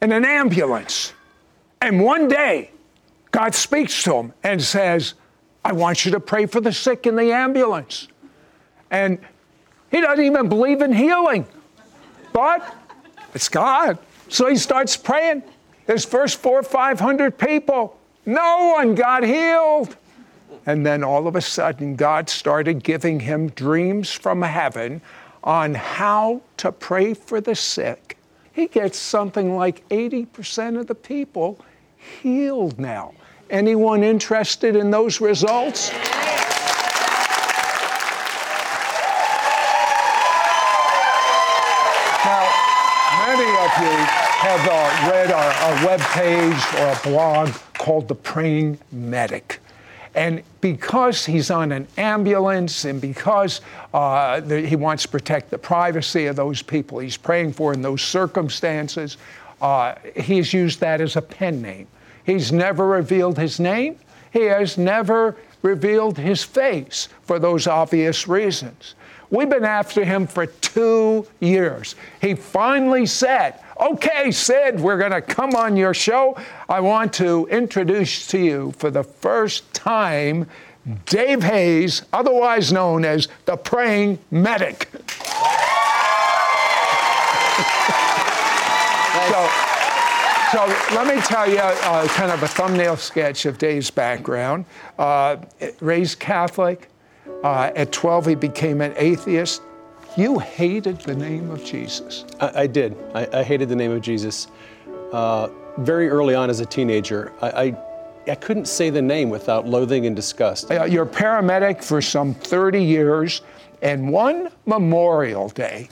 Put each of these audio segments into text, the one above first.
in an ambulance. And one day, God speaks to him and says, I want you to pray for the sick in the ambulance. And he doesn't even believe in healing, but it's God. So he starts praying. His first four or 500 people, no one got healed. And then all of a sudden, God started giving him dreams from heaven on how to pray for the sick. He gets something like 80% of the people healed now. Anyone interested in those results? Now, many of you have uh, read our, our web page or a blog called The Praying Medic. And because he's on an ambulance and because uh, the, he wants to protect the privacy of those people he's praying for in those circumstances, uh, he's used that as a pen name. He's never revealed his name, he has never revealed his face for those obvious reasons. We've been after him for two years. He finally said, Okay, Sid, we're going to come on your show. I want to introduce to you for the first time Dave Hayes, otherwise known as the Praying Medic. so, so let me tell you uh, kind of a thumbnail sketch of Dave's background. Uh, raised Catholic. Uh, at 12, he became an atheist. You hated the name of Jesus. I, I did. I, I, hated the name of Jesus. Uh, very early on as a teenager, I, I, I, couldn't say the name without loathing and disgust. Uh, you're a paramedic for some 30 years, and one Memorial Day,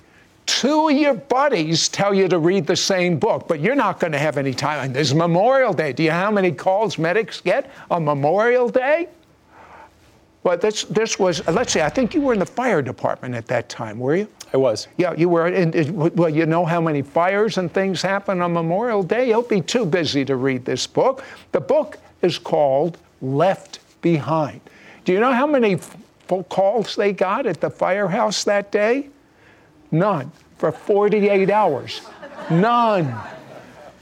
two of your buddies tell you to read the same book, but you're not going to have any time. And there's Memorial Day. Do you know how many calls medics get on Memorial Day? But this, this was, let's say, I think you were in the fire department at that time, were you? I was. Yeah, you were. In, well, you know how many fires and things happen on Memorial Day? You'll be too busy to read this book. The book is called Left Behind. Do you know how many calls they got at the firehouse that day? None. For 48 hours. None.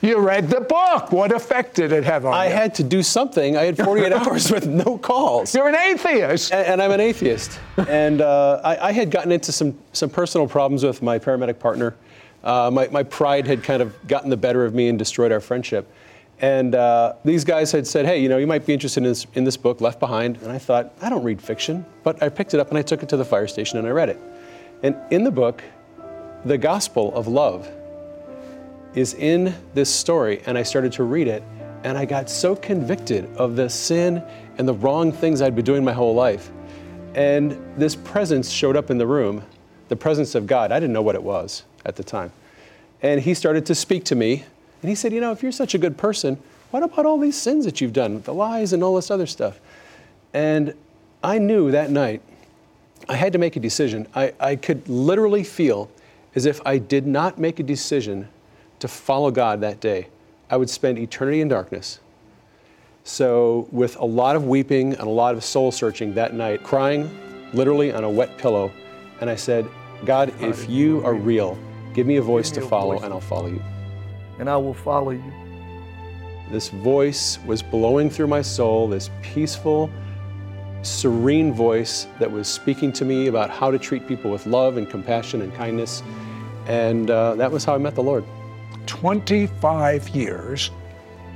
You read the book. What effect did it have on I you? I had to do something. I had 48 hours with no calls. You're an atheist. And, and I'm an atheist. and uh, I, I, had gotten into some, some personal problems with my paramedic partner. Uh, my, my pride had kind of gotten the better of me and destroyed our friendship. And uh, these guys had said, hey, you know, you might be interested in this, in this book, Left Behind. And I thought, I don't read fiction. But I picked it up and I took it to the fire station and I read it. And in the book, the gospel of love is in this story, and I started to read it, and I got so convicted of the sin and the wrong things I'd been doing my whole life. And this presence showed up in the room, the presence of God. I didn't know what it was at the time. And he started to speak to me, and he said, You know, if you're such a good person, what about all these sins that you've done, the lies and all this other stuff? And I knew that night I had to make a decision. I, I could literally feel as if I did not make a decision to follow God that day, I would spend eternity in darkness. So, with a lot of weeping and a lot of soul searching that night, crying literally on a wet pillow, and I said, God, if you are real, give me a voice to follow, and I'll follow you. And I will follow you. This voice was blowing through my soul, this peaceful, serene voice that was speaking to me about how to treat people with love and compassion and kindness. And uh, that was how I met the Lord. 25 years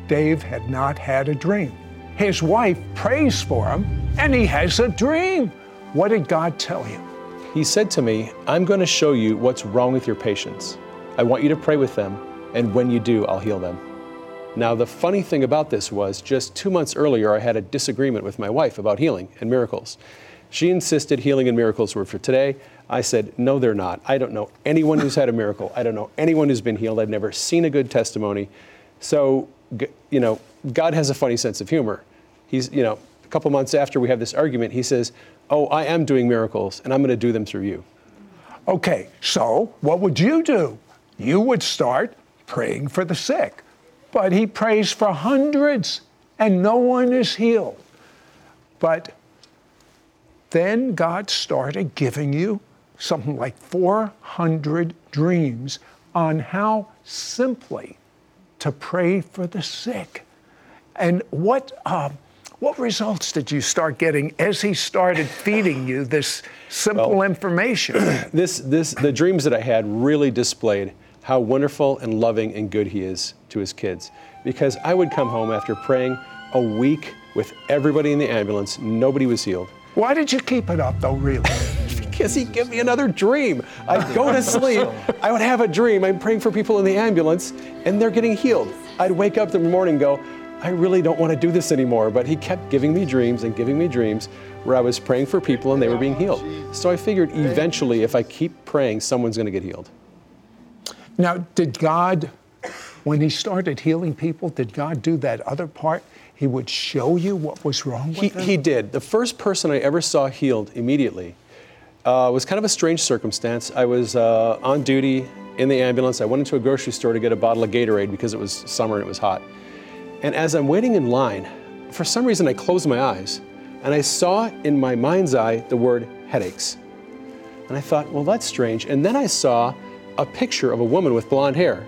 Dave had not had a dream. His wife prays for him, and he has a dream. What did God tell him? He said to me, I'm going to show you what's wrong with your patients. I want you to pray with them, and when you do, I'll heal them. Now, the funny thing about this was just two months earlier, I had a disagreement with my wife about healing and miracles. She insisted healing and miracles were for today. I said, No, they're not. I don't know anyone who's had a miracle. I don't know anyone who's been healed. I've never seen a good testimony. So, you know, God has a funny sense of humor. He's, you know, a couple months after we have this argument, he says, Oh, I am doing miracles, and I'm going to do them through you. Okay, so what would you do? You would start praying for the sick but he prays for hundreds and no one is healed. But then God started giving you something like 400 dreams on how simply to pray for the sick. And what, uh, what results did you start getting as he started feeding you this simple well, information? This, this, the dreams that I had really displayed how wonderful and loving and good he is to his kids. Because I would come home after praying a week with everybody in the ambulance, nobody was healed. Why did you keep it up though, really? because he'd give me another dream. I'd go to sleep, I would have a dream, I'm praying for people in the ambulance, and they're getting healed. I'd wake up in the morning and go, I really don't want to do this anymore. But he kept giving me dreams and giving me dreams where I was praying for people and they were being healed. So I figured eventually, if I keep praying, someone's going to get healed. Now, did God, when He started healing people, did God do that other part? He would show you what was wrong with he, them? He did. The first person I ever saw healed immediately uh, was kind of a strange circumstance. I was uh, on duty in the ambulance. I went into a grocery store to get a bottle of Gatorade because it was summer and it was hot. And as I'm waiting in line, for some reason I closed my eyes and I saw in my mind's eye the word headaches. And I thought, well, that's strange. And then I saw a picture of a woman with blonde hair.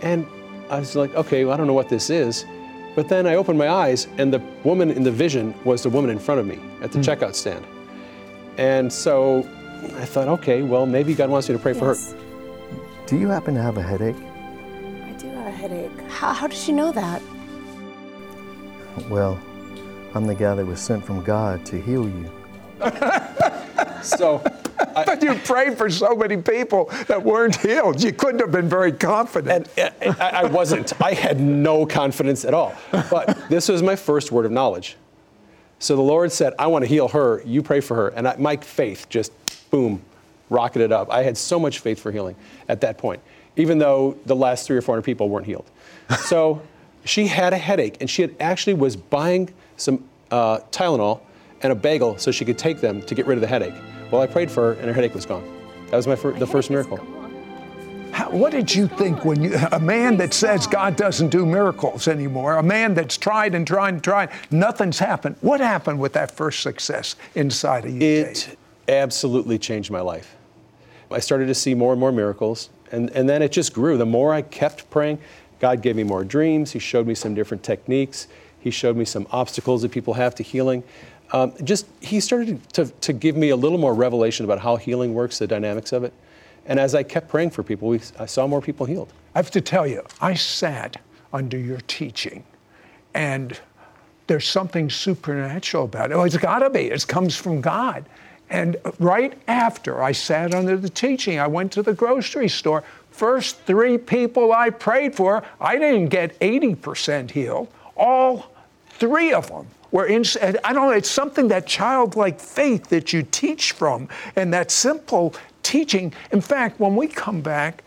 And I was like, okay, well, I don't know what this is. But then I opened my eyes, and the woman in the vision was the woman in front of me at the mm. checkout stand. And so I thought, okay, well, maybe God wants me to pray yes. for her. Do you happen to have a headache? I do have a headache. How, how did you know that? Well, I'm the guy that was sent from God to heal you. so but you prayed for so many people that weren't healed. You couldn't have been very confident. And, and I wasn't. I had no confidence at all. But this was my first word of knowledge. So the Lord said, I want to heal her. You pray for her. And I, my faith just, boom, rocketed up. I had so much faith for healing at that point, even though the last three or 400 people weren't healed. So she had a headache, and she had actually was buying some uh, Tylenol and a bagel so she could take them to get rid of the headache. Well, I prayed for her, and her headache was gone. That was my fir- the first miracle. How, what did you think when you, a man that says God doesn't do miracles anymore, a man that's tried and tried and tried, nothing's happened? What happened with that first success inside of you? It absolutely changed my life. I started to see more and more miracles, and, and then it just grew. The more I kept praying, God gave me more dreams. He showed me some different techniques. He showed me some obstacles that people have to healing um, just he started to, to give me a little more revelation about how healing works, the dynamics of it. And as I kept praying for people, we, I saw more people healed. I have to tell you, I sat under your teaching, and there's something supernatural about it. Oh, it's got to be. It comes from God. And right after I sat under the teaching, I went to the grocery store. First three people I prayed for, I didn't get 80% healed. All three of them where in, I don't know, it's something that childlike faith that you teach from and that simple teaching. In fact, when we come back,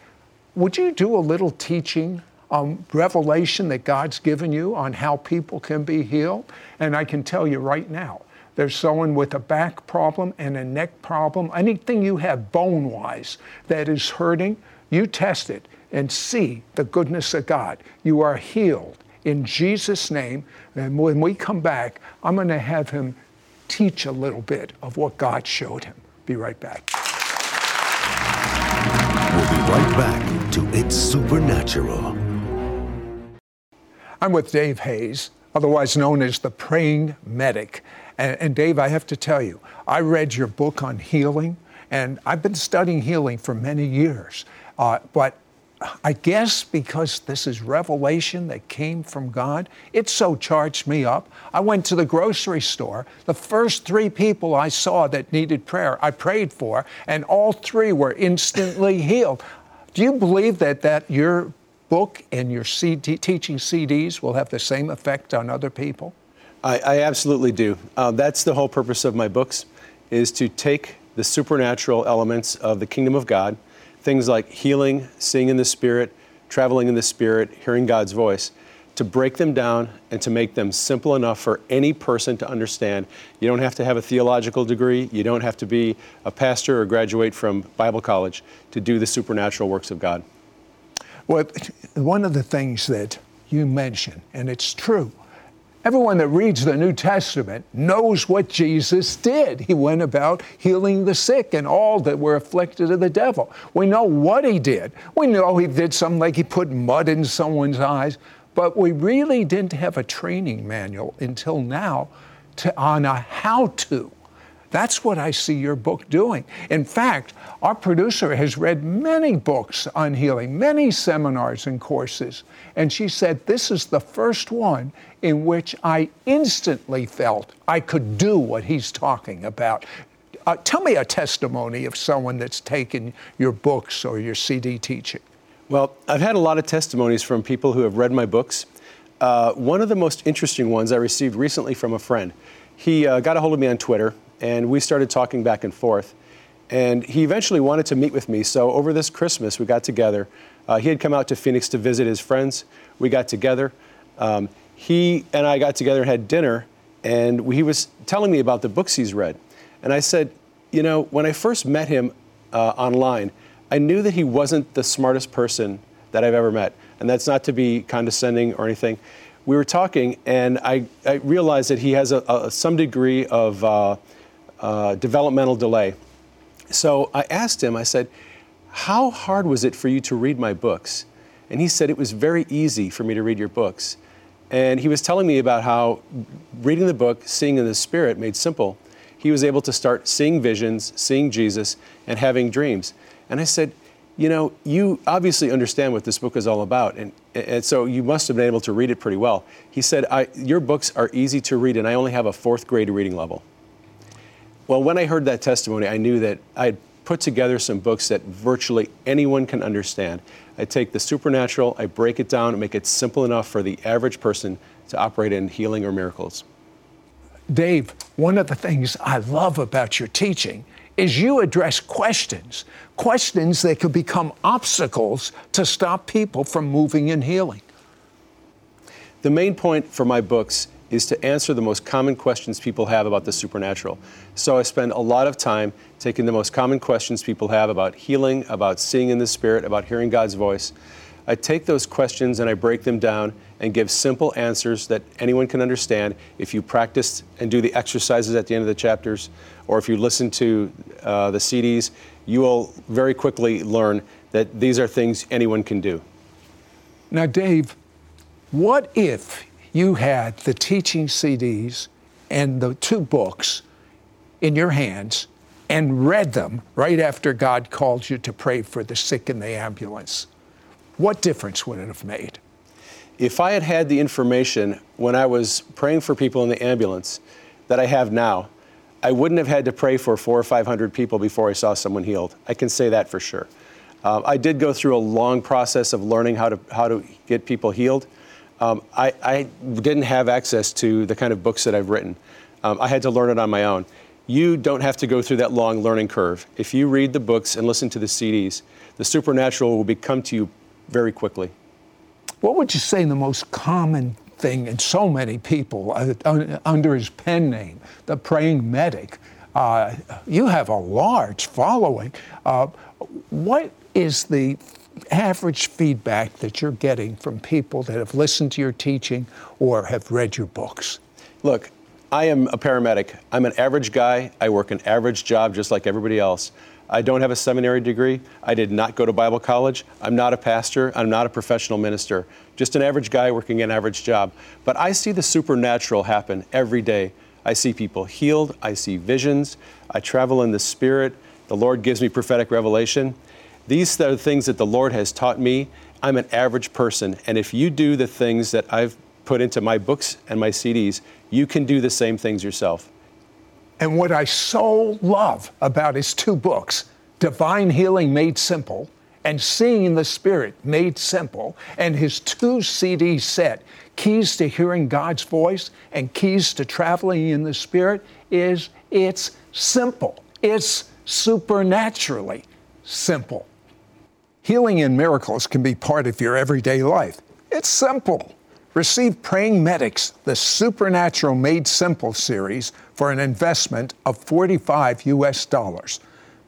would you do a little teaching on revelation that God's given you on how people can be healed? And I can tell you right now, there's someone with a back problem and a neck problem, anything you have bone wise that is hurting, you test it and see the goodness of God. You are healed in Jesus' name. And when we come back, I'm going to have him teach a little bit of what God showed him. Be right back. We'll be right back to It's Supernatural. I'm with Dave Hayes, otherwise known as the praying medic. And, and, Dave, I have to tell you, I read your book on healing, and I've been studying healing for many years. Uh, but I guess because this is revelation that came from God, it so charged me up. I went to the grocery store. The first three people I saw that needed prayer, I prayed for, and all three were instantly healed. Do you believe that, that your book and your CD, teaching CDs will have the same effect on other people? I, I absolutely do. Uh, that's the whole purpose of my books, is to take the supernatural elements of the kingdom of God things like healing, seeing in the Spirit, traveling in the Spirit, hearing God's voice, to break them down and to make them simple enough for any person to understand. You don't have to have a theological degree, you don't have to be a pastor or graduate from Bible college to do the supernatural works of God. Well, one of the things that you mentioned, and it's true, Everyone that reads the New Testament knows what Jesus did. He went about healing the sick and all that were afflicted of the devil. We know what he did. We know he did something like he put mud in someone's eyes, but we really didn't have a training manual until now to, on a how to. That's what I see your book doing. In fact, our producer has read many books on healing, many seminars and courses, and she said, This is the first one in which I instantly felt I could do what he's talking about. Uh, tell me a testimony of someone that's taken your books or your CD teaching. Well, I've had a lot of testimonies from people who have read my books. Uh, one of the most interesting ones I received recently from a friend. He uh, got a hold of me on Twitter and we started talking back and forth. And he eventually wanted to meet with me. So over this Christmas, we got together. Uh, he had come out to Phoenix to visit his friends. We got together. Um, he and I got together and had dinner, and he was telling me about the books he's read. And I said, you know, when I first met him uh, online, I knew that he wasn't the smartest person that I've ever met. And that's not to be condescending or anything. We were talking, and I, I realized that he has a, a some degree of uh, uh, developmental delay. So I asked him, I said, How hard was it for you to read my books? And he said, It was very easy for me to read your books. And he was telling me about how reading the book, seeing in the Spirit, made simple. He was able to start seeing visions, seeing Jesus, and having dreams. And I said, You know, you obviously understand what this book is all about, and, and so you must have been able to read it pretty well. He said, Your books are easy to read, and I only have a fourth grade reading level. Well, when I heard that testimony, I knew that I had put together some books that virtually anyone can understand. I take the supernatural, I break it down, and make it simple enough for the average person to operate in healing or miracles. Dave, one of the things I love about your teaching is you address questions, questions that could become obstacles to stop people from moving in healing. The main point for my books is to answer the most common questions people have about the supernatural. So I spend a lot of time taking the most common questions people have about healing, about seeing in the Spirit, about hearing God's voice. I take those questions and I break them down and give simple answers that anyone can understand if you practice and do the exercises at the end of the chapters, or if you listen to uh, the CDs, you will very quickly learn that these are things anyone can do. Now, Dave, what if you had the teaching CDs and the two books in your hands and read them right after God called you to pray for the sick in the ambulance, what difference would it have made? If I had had the information when I was praying for people in the ambulance that I have now, I wouldn't have had to pray for four or 500 people before I saw someone healed. I can say that for sure. Uh, I did go through a long process of learning how to, how to get people healed. Um, I, I, didn't have access to the kind of books that I've written. Um, I had to learn it on my own. You don't have to go through that long learning curve. If you read the books and listen to the CDs, the supernatural will become to you very quickly. What would you say the most common thing in so many people uh, under his pen name, the praying medic? Uh, you have a large following. Uh, what is the average feedback that you're getting from people that have listened to your teaching or have read your books? Look, I am a paramedic. I'm an average guy. I work an average job just like everybody else. I don't have a seminary degree. I did not go to Bible college. I'm not a pastor. I'm not a professional minister. Just an average guy working an average job. But I see the supernatural happen every day. I see people healed. I see visions. I travel in the Spirit. The Lord gives me prophetic revelation These are the things that the Lord has taught me. I'm an average person, and if you do the things that I've put into my books and my CDs, you can do the same things yourself. And what I so love about his two books, Divine Healing Made Simple and Seeing in the Spirit Made Simple, and his two CD set, Keys to Hearing God's Voice and Keys to Traveling in the Spirit, is it's simple. It's supernaturally simple. Healing and miracles can be part of your everyday life. It's simple. Receive Praying Medics, the Supernatural Made Simple series, for an investment of 45 US dollars.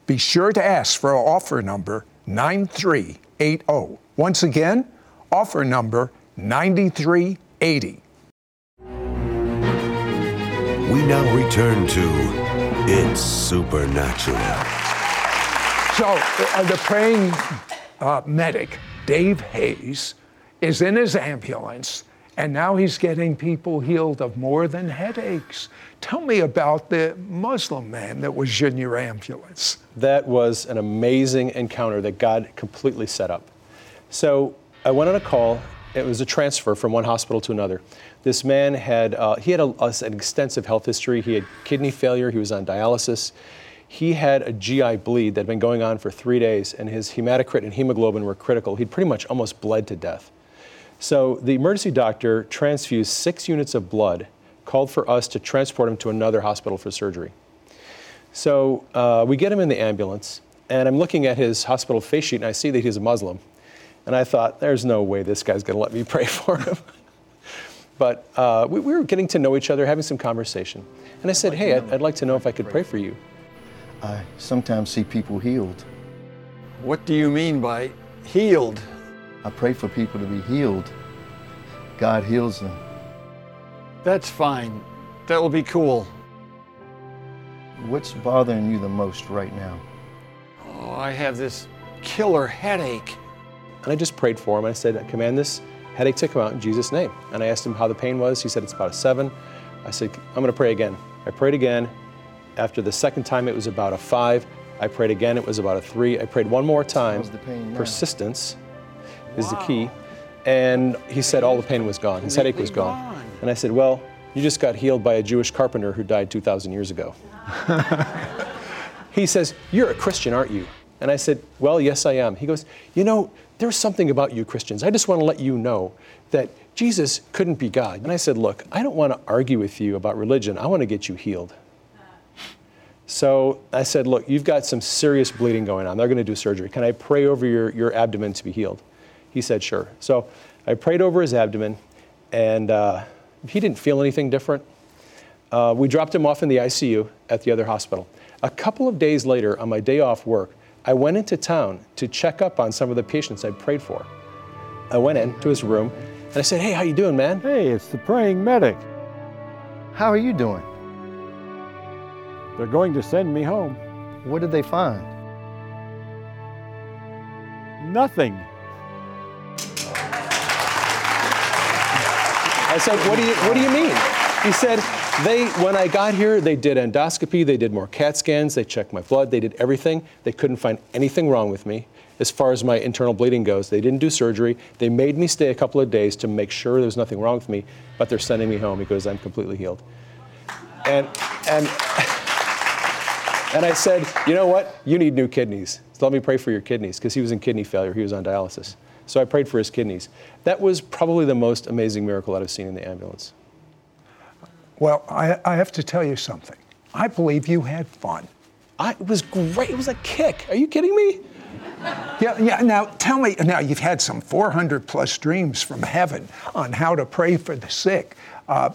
Be sure to ask for offer number 9380. Once again, offer number 9380. We now return to It's Supernatural. So, uh, the praying uh, medic, Dave Hayes, is in his ambulance, and now he's getting people healed of more than headaches. Tell me about the Muslim man that was in your ambulance. That was an amazing encounter that God completely set up. So I went on a call. It was a transfer from one hospital to another. This man had uh, he had a, an extensive health history. He had kidney failure. He was on dialysis. He had a GI bleed that had been going on for three days, and his hematocrit and hemoglobin were critical. He'd pretty much almost bled to death. So the emergency doctor transfused six units of blood, called for us to transport him to another hospital for surgery. So uh, we get him in the ambulance, and I'm looking at his hospital face sheet, and I see that he's a Muslim. And I thought, there's no way this guy's going to let me pray for him. but uh, we, we, were getting to know each other, having some conversation. And I said, hey, I'd, I'd like to know if I could pray for you. I sometimes see people healed. What do you mean by healed? I pray for people to be healed. God heals them. That's fine. That will be cool. What's bothering you the most right now? Oh, I have this killer headache. And I just prayed for him. I said, I command this headache to come out in Jesus' name. And I asked him how the pain was. He said, it's about a seven. I said, I'm going to pray again. I prayed again. After the second time, it was about a five. I prayed again, it was about a three. I prayed one more time. Persistence is wow. the key. And he said all the pain was gone. His headache was gone. gone. And I said, Well, you just got healed by a Jewish carpenter who died 2,000 years ago. he says, You're a Christian, aren't you? And I said, Well, yes, I am. He goes, You know, there's something about you Christians. I just want to let you know that Jesus couldn't be God. And I said, Look, I don't want to argue with you about religion. I want to get you healed. So I said, Look, you've got some serious bleeding going on. They're going to do surgery. Can I pray over your, your abdomen to be healed? He said, Sure. So I prayed over his abdomen, and uh, he didn't feel anything different. Uh, we dropped him off in the ICU at the other hospital. A couple of days later, on my day off work, I went into town to check up on some of the patients I'd prayed for. I went into his room and I said, Hey, how you doing, man? Hey, it's the praying medic. How are you doing? They're going to send me home. What did they find? Nothing. I said, what do you, what do you mean? He said, they, when I got here, they did endoscopy, they did more CAT scans, they checked my blood, they did everything. They couldn't find anything wrong with me as far as my internal bleeding goes. They didn't do surgery. They made me stay a couple of days to make sure there was nothing wrong with me, but they're sending me home because I'm completely healed. And, and, and I said, you know what? You need new kidneys. So let me pray for your kidneys because he was in kidney failure. He was on dialysis. So I prayed for his kidneys. That was probably the most amazing miracle that I've seen in the ambulance. Well, I, I have to tell you something. I believe you had fun. I, it was great. It was a kick. Are you kidding me? Yeah, yeah. Now tell me. Now you've had some 400 plus dreams from heaven on how to pray for the sick. Uh,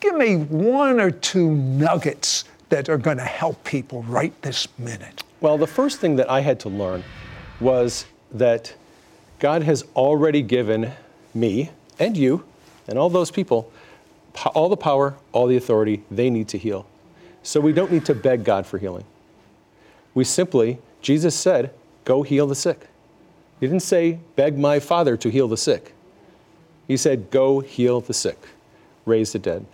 give me one or two nuggets that are going to help people right this minute? Well, the first thing that I had to learn was that God has already given me and you and all those people all the power, all the authority they need to heal. So we don't need to beg God for healing. We simply, Jesus said, go heal the sick. He didn't say, beg my Father to heal the sick. He said, go heal the sick, raise the dead.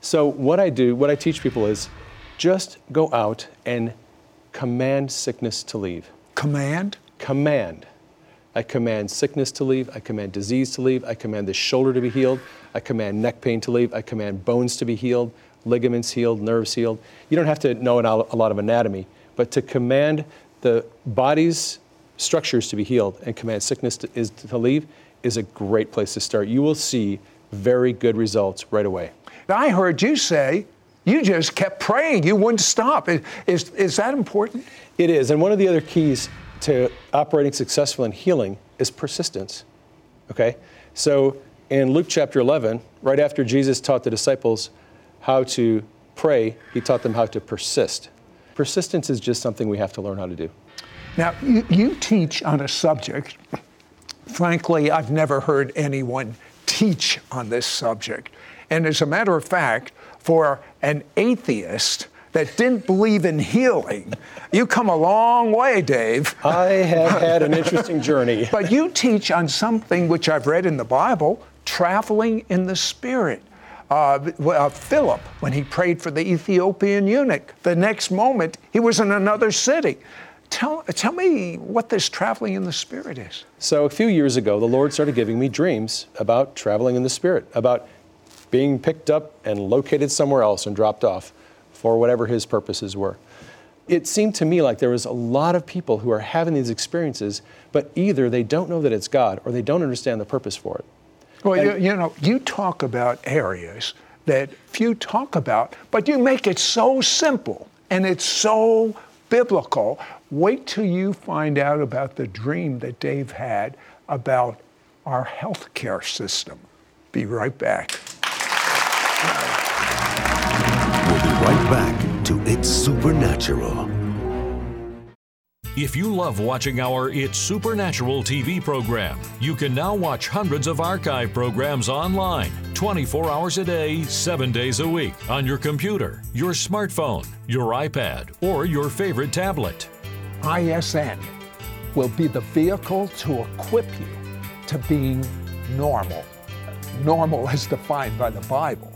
So what I do, what I teach people is just go out and command sickness to leave. Command? command. I command sickness to leave. I command disease to leave. I command the shoulder to be healed. I command neck pain to leave. I command bones to be healed, ligaments healed, nerves healed. You don't have to know a lot of anatomy, but to command the body's structures to be healed and command sickness to, is, to leave is a great place to start. You will see very good results right away. I heard you say you just kept praying. You wouldn't stop. Is, is that important? It is. And one of the other keys to operating successful in healing is persistence. Okay? So in Luke chapter 11, right after Jesus taught the disciples how to pray, he taught them how to persist. Persistence is just something we have to learn how to do. Now, you, you teach on a subject. Frankly, I've never heard anyone teach on this subject. And as a matter of fact, for an atheist that didn't believe in healing, you come a long way, Dave. I have had an interesting journey. but you teach on something which I've read in the Bible traveling in the Spirit. Uh, uh, Philip, when he prayed for the Ethiopian eunuch, the next moment he was in another city. Tell, tell me what this traveling in the Spirit is. So, a few years ago, the Lord started giving me dreams about traveling in the Spirit, about being picked up and located somewhere else and dropped off for whatever His purposes were. It seemed to me like there was a lot of people who are having these experiences, but either they don't know that it's God or they don't understand the purpose for it. Well, you, you know, you talk about areas that few talk about, but you make it so simple and it's so biblical. Wait till you find out about the dream that Dave had about our healthcare system. Be right back. We'll be right back to It's Supernatural. If you love watching our It's Supernatural TV program, you can now watch hundreds of archive programs online, 24 hours a day, 7 days a week, on your computer, your smartphone, your iPad, or your favorite tablet. ISN will be the vehicle to equip you to being normal. Normal as defined by the Bible.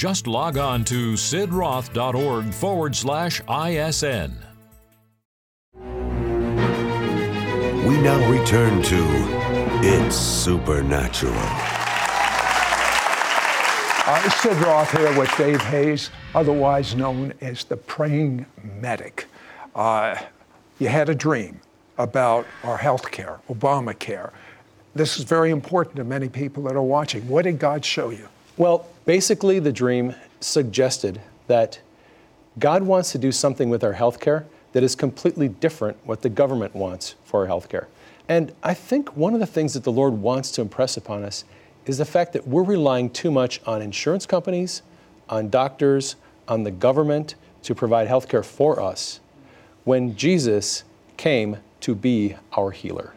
Just log on to sidroth.org forward slash ISN. We now return to It's Supernatural. Uh, Sid Roth here with Dave Hayes, otherwise known as the praying medic. Uh, you had a dream about our health care, Obamacare. This is very important to many people that are watching. What did God show you? Well, basically, the dream suggested that God wants to do something with our health care that is completely different what the government wants for our healthcare. And I think one of the things that the Lord wants to impress upon us is the fact that we're relying too much on insurance companies, on doctors, on the government to provide healthcare for us when Jesus came to be our healer.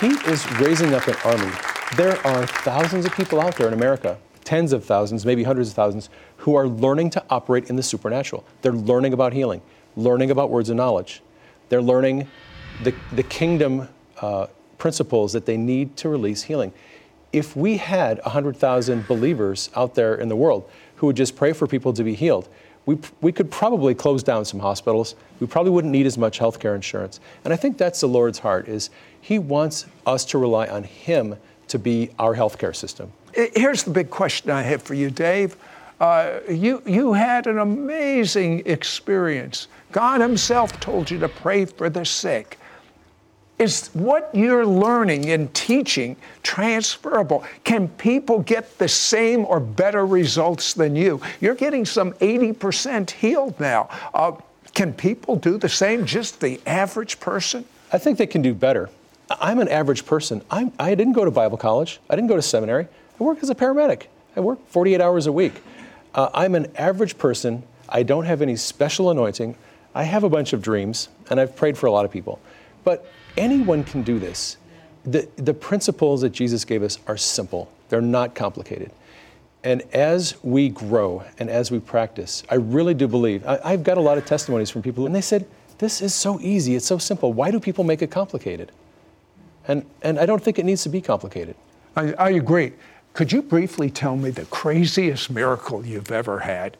He is raising up an army. There are thousands of people out there in America, tens of thousands, maybe hundreds of thousands, who are learning to operate in the supernatural. They're learning about healing, learning about words of knowledge. They're learning the, the kingdom uh, principles that they need to release healing. If we had 100,000 believers out there in the world who would just pray for people to be healed, we, we could probably close down some hospitals. We probably wouldn't need as much healthcare insurance. And I think that's the Lord's heart is he wants us to rely on him to be our healthcare system. Here's the big question I have for you, Dave. Uh, you, you had an amazing experience. God Himself told you to pray for the sick. Is what you're learning and teaching transferable? Can people get the same or better results than you? You're getting some 80% healed now. Uh, can people do the same, just the average person? I think they can do better. I'm an average person. I'm, I didn't go to Bible college, I didn't go to seminary. I work as a paramedic, I work 48 hours a week. Uh, I'm an average person. I don't have any special anointing. I have a bunch of dreams, and I've prayed for a lot of people. But anyone can do this. The, the principles that Jesus gave us are simple, they're not complicated. And as we grow and as we practice, I really do believe, I, I've got a lot of testimonies from people, and they said, This is so easy, it's so simple. Why do people make it complicated? And, and I don't think it needs to be complicated. I, I agree. Could you briefly tell me the craziest miracle you've ever had?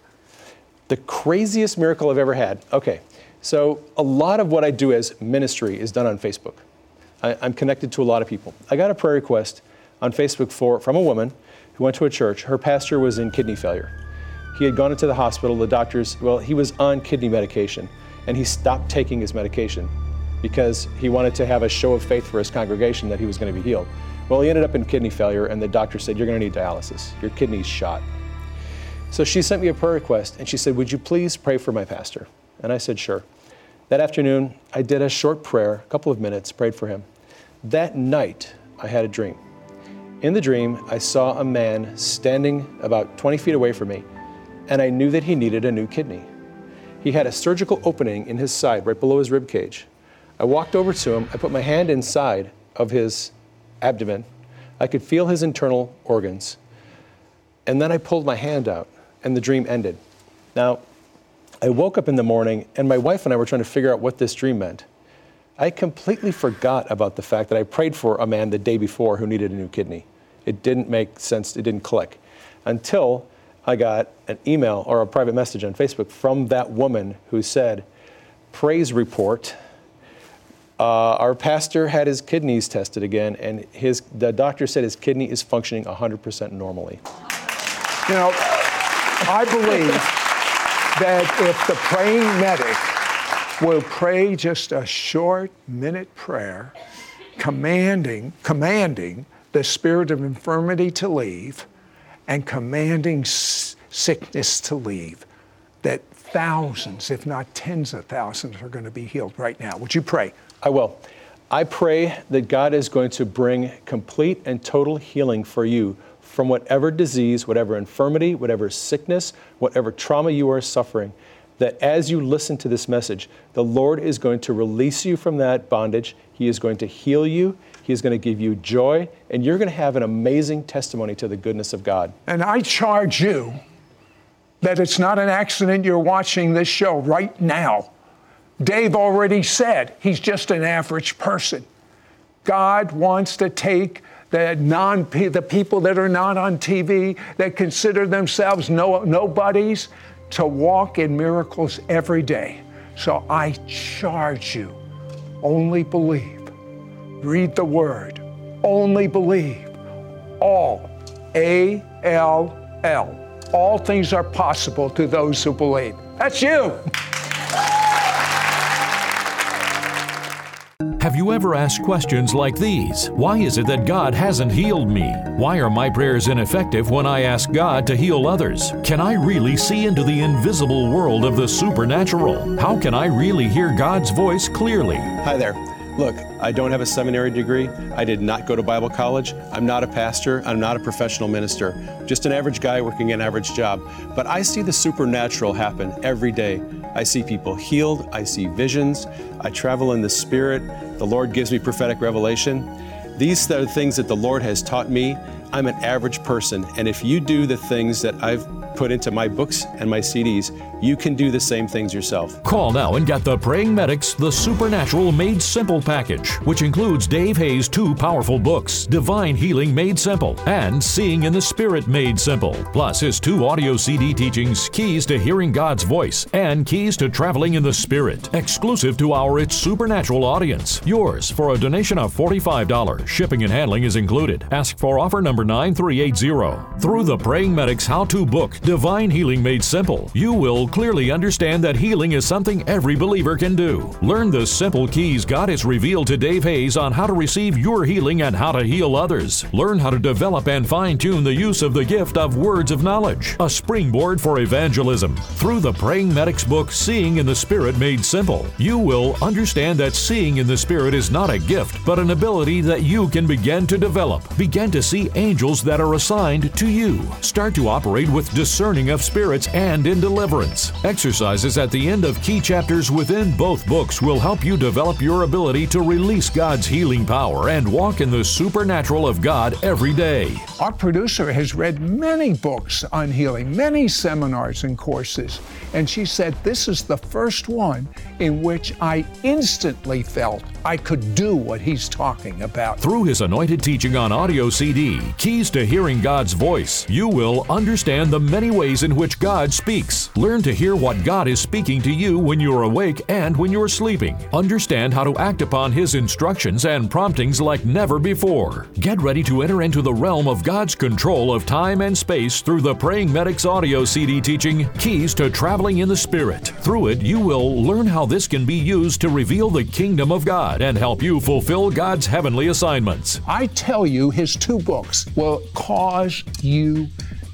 The craziest miracle I've ever had. Okay. So, a lot of what I do as ministry is done on Facebook. I, am connected to a lot of people. I got a prayer request on Facebook for, from a woman who went to a church. Her pastor was in kidney failure. He had gone into the hospital. The doctors, well, he was on kidney medication, and he stopped taking his medication because he wanted to have a show of faith for his congregation that he was going to be healed. Well, he ended up in kidney failure, and the doctor said, You're going to need dialysis. Your kidney's shot. So she sent me a prayer request, and she said, Would you please pray for my pastor? And I said, Sure. That afternoon, I did a short prayer, a couple of minutes, prayed for him. That night, I had a dream. In the dream, I saw a man standing about 20 feet away from me, and I knew that he needed a new kidney. He had a surgical opening in his side, right below his rib cage. I walked over to him, I put my hand inside of his abdomen. I could feel his internal organs. And then I pulled my hand out, and the dream ended. Now, I woke up in the morning, and my wife and I were trying to figure out what this dream meant. I completely forgot about the fact that I prayed for a man the day before who needed a new kidney. It didn't make sense, it didn't click until I got an email or a private message on Facebook from that woman who said, Praise report. Uh, our pastor had his kidneys tested again, and his, the doctor said his kidney is functioning 100% normally. You know, I believe that if the praying medic will pray just a short minute prayer, commanding, commanding the spirit of infirmity to leave and commanding s- sickness to leave, that thousands, if not tens of thousands, are going to be healed right now. Would you pray? I will. I pray that God is going to bring complete and total healing for you from whatever disease, whatever infirmity, whatever sickness, whatever trauma you are suffering, that as you listen to this message, the Lord is going to release you from that bondage. He is going to heal you. He is going to give you joy, and you're going to have an amazing testimony to the goodness of God. And I charge you that it's not an accident you're watching this show right now. Dave already said he's just an average person. God wants to take the non the people that are not on TV that consider themselves no, nobodies to walk in miracles every day. So I charge you, only believe. Read the word. Only believe. All A L L. All things are possible to those who believe. That's you. Have you ever asked questions like these? Why is it that God hasn't healed me? Why are my prayers ineffective when I ask God to heal others? Can I really see into the invisible world of the supernatural? How can I really hear God's voice clearly? Hi there. Look, I don't have a seminary degree. I did not go to Bible college. I'm not a pastor. I'm not a professional minister. Just an average guy working an average job. But I see the supernatural happen every day. I see people healed. I see visions. I travel in the Spirit. The Lord gives me prophetic revelation. These are the things that the Lord has taught me. I'm an average person. And if you do the things that I've put into my books and my CDs, you can do the same things yourself. Call now and get the Praying Medics The Supernatural Made Simple package, which includes Dave Hayes' two powerful books, Divine Healing Made Simple and Seeing in the Spirit Made Simple, plus his two audio CD teachings, Keys to Hearing God's Voice and Keys to Traveling in the Spirit, exclusive to our It's Supernatural audience. Yours for a donation of $45. Shipping and handling is included. Ask for offer number 9380. Through the Praying Medics How To book, Divine Healing Made Simple, you will clearly understand that healing is something every believer can do. Learn the simple keys God has revealed to Dave Hayes on how to receive your healing and how to heal others. Learn how to develop and fine tune the use of the gift of words of knowledge, a springboard for evangelism. Through the Praying Medics book, Seeing in the Spirit Made Simple, you will understand that seeing in the Spirit is not a gift, but an ability that you can begin to develop. Begin to see that are assigned to you. Start to operate with discerning of spirits and in deliverance. Exercises at the end of key chapters within both books will help you develop your ability to release God's healing power and walk in the supernatural of God every day. Our producer has read many books on healing, many seminars and courses, and she said this is the first one in which I instantly felt I could do what he's talking about. Through his anointed teaching on audio CD, Keys to Hearing God's Voice, you will understand the many ways in which God speaks. Learn to hear what God is speaking to you when you're awake and when you're sleeping. Understand how to act upon His instructions and promptings like never before. Get ready to enter into the realm of God's control of time and space through the Praying Medics audio CD teaching, Keys to Traveling in the Spirit. Through it, you will learn how this can be used to reveal the kingdom of God and help you fulfill God's heavenly assignments. I tell you, his two books will cause you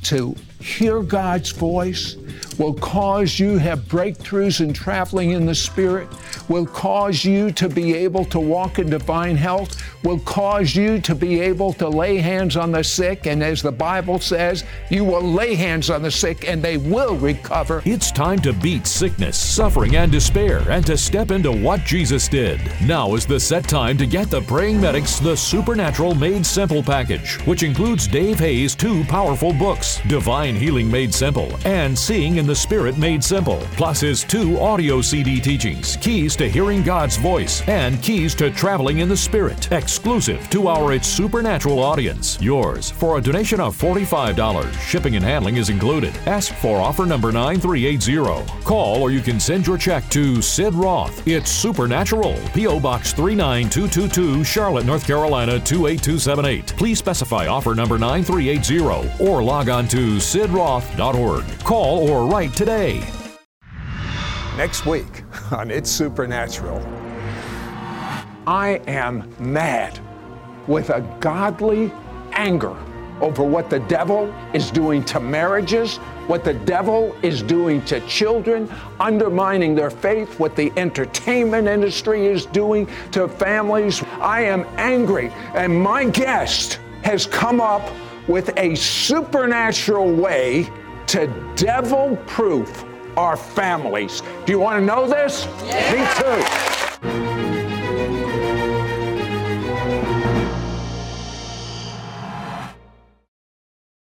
to hear God's voice, will cause you have breakthroughs in traveling in the Spirit, will cause you to be able to walk in divine health, will cause you to be able to lay hands on the sick. And as the Bible says, you will lay hands on the sick and they will recover. It's time to beat sickness, suffering, and despair and to step into what Jesus did. Now is the set time to get the Praying Medics The Supernatural Made Simple package, which includes Dave Hayes' two powerful books, Divine Healing Made Simple and Seeing in the Spirit Made Simple, plus his two audio CD teachings, Keys to Hearing God's Voice and Keys to Traveling in the Spirit, exclusive to our It's Supernatural audience. Yours for a donation of $45. Shipping and handling is included. Ask for offer number 9380. Call or you can send your check to Sid Roth. It's Supernatural, P.O. Box 39222, Charlotte, North Carolina 28278. Please specify offer number 9380 or log on to sidroth.org. Call or write today. Next week on It's Supernatural, I am mad with a godly anger over what the devil is doing to marriages, what the devil is doing to children, undermining their faith, what the entertainment industry is doing to families. I am angry, and my guest has come up with a supernatural way to devil proof our families. Do you want to know this? Me too.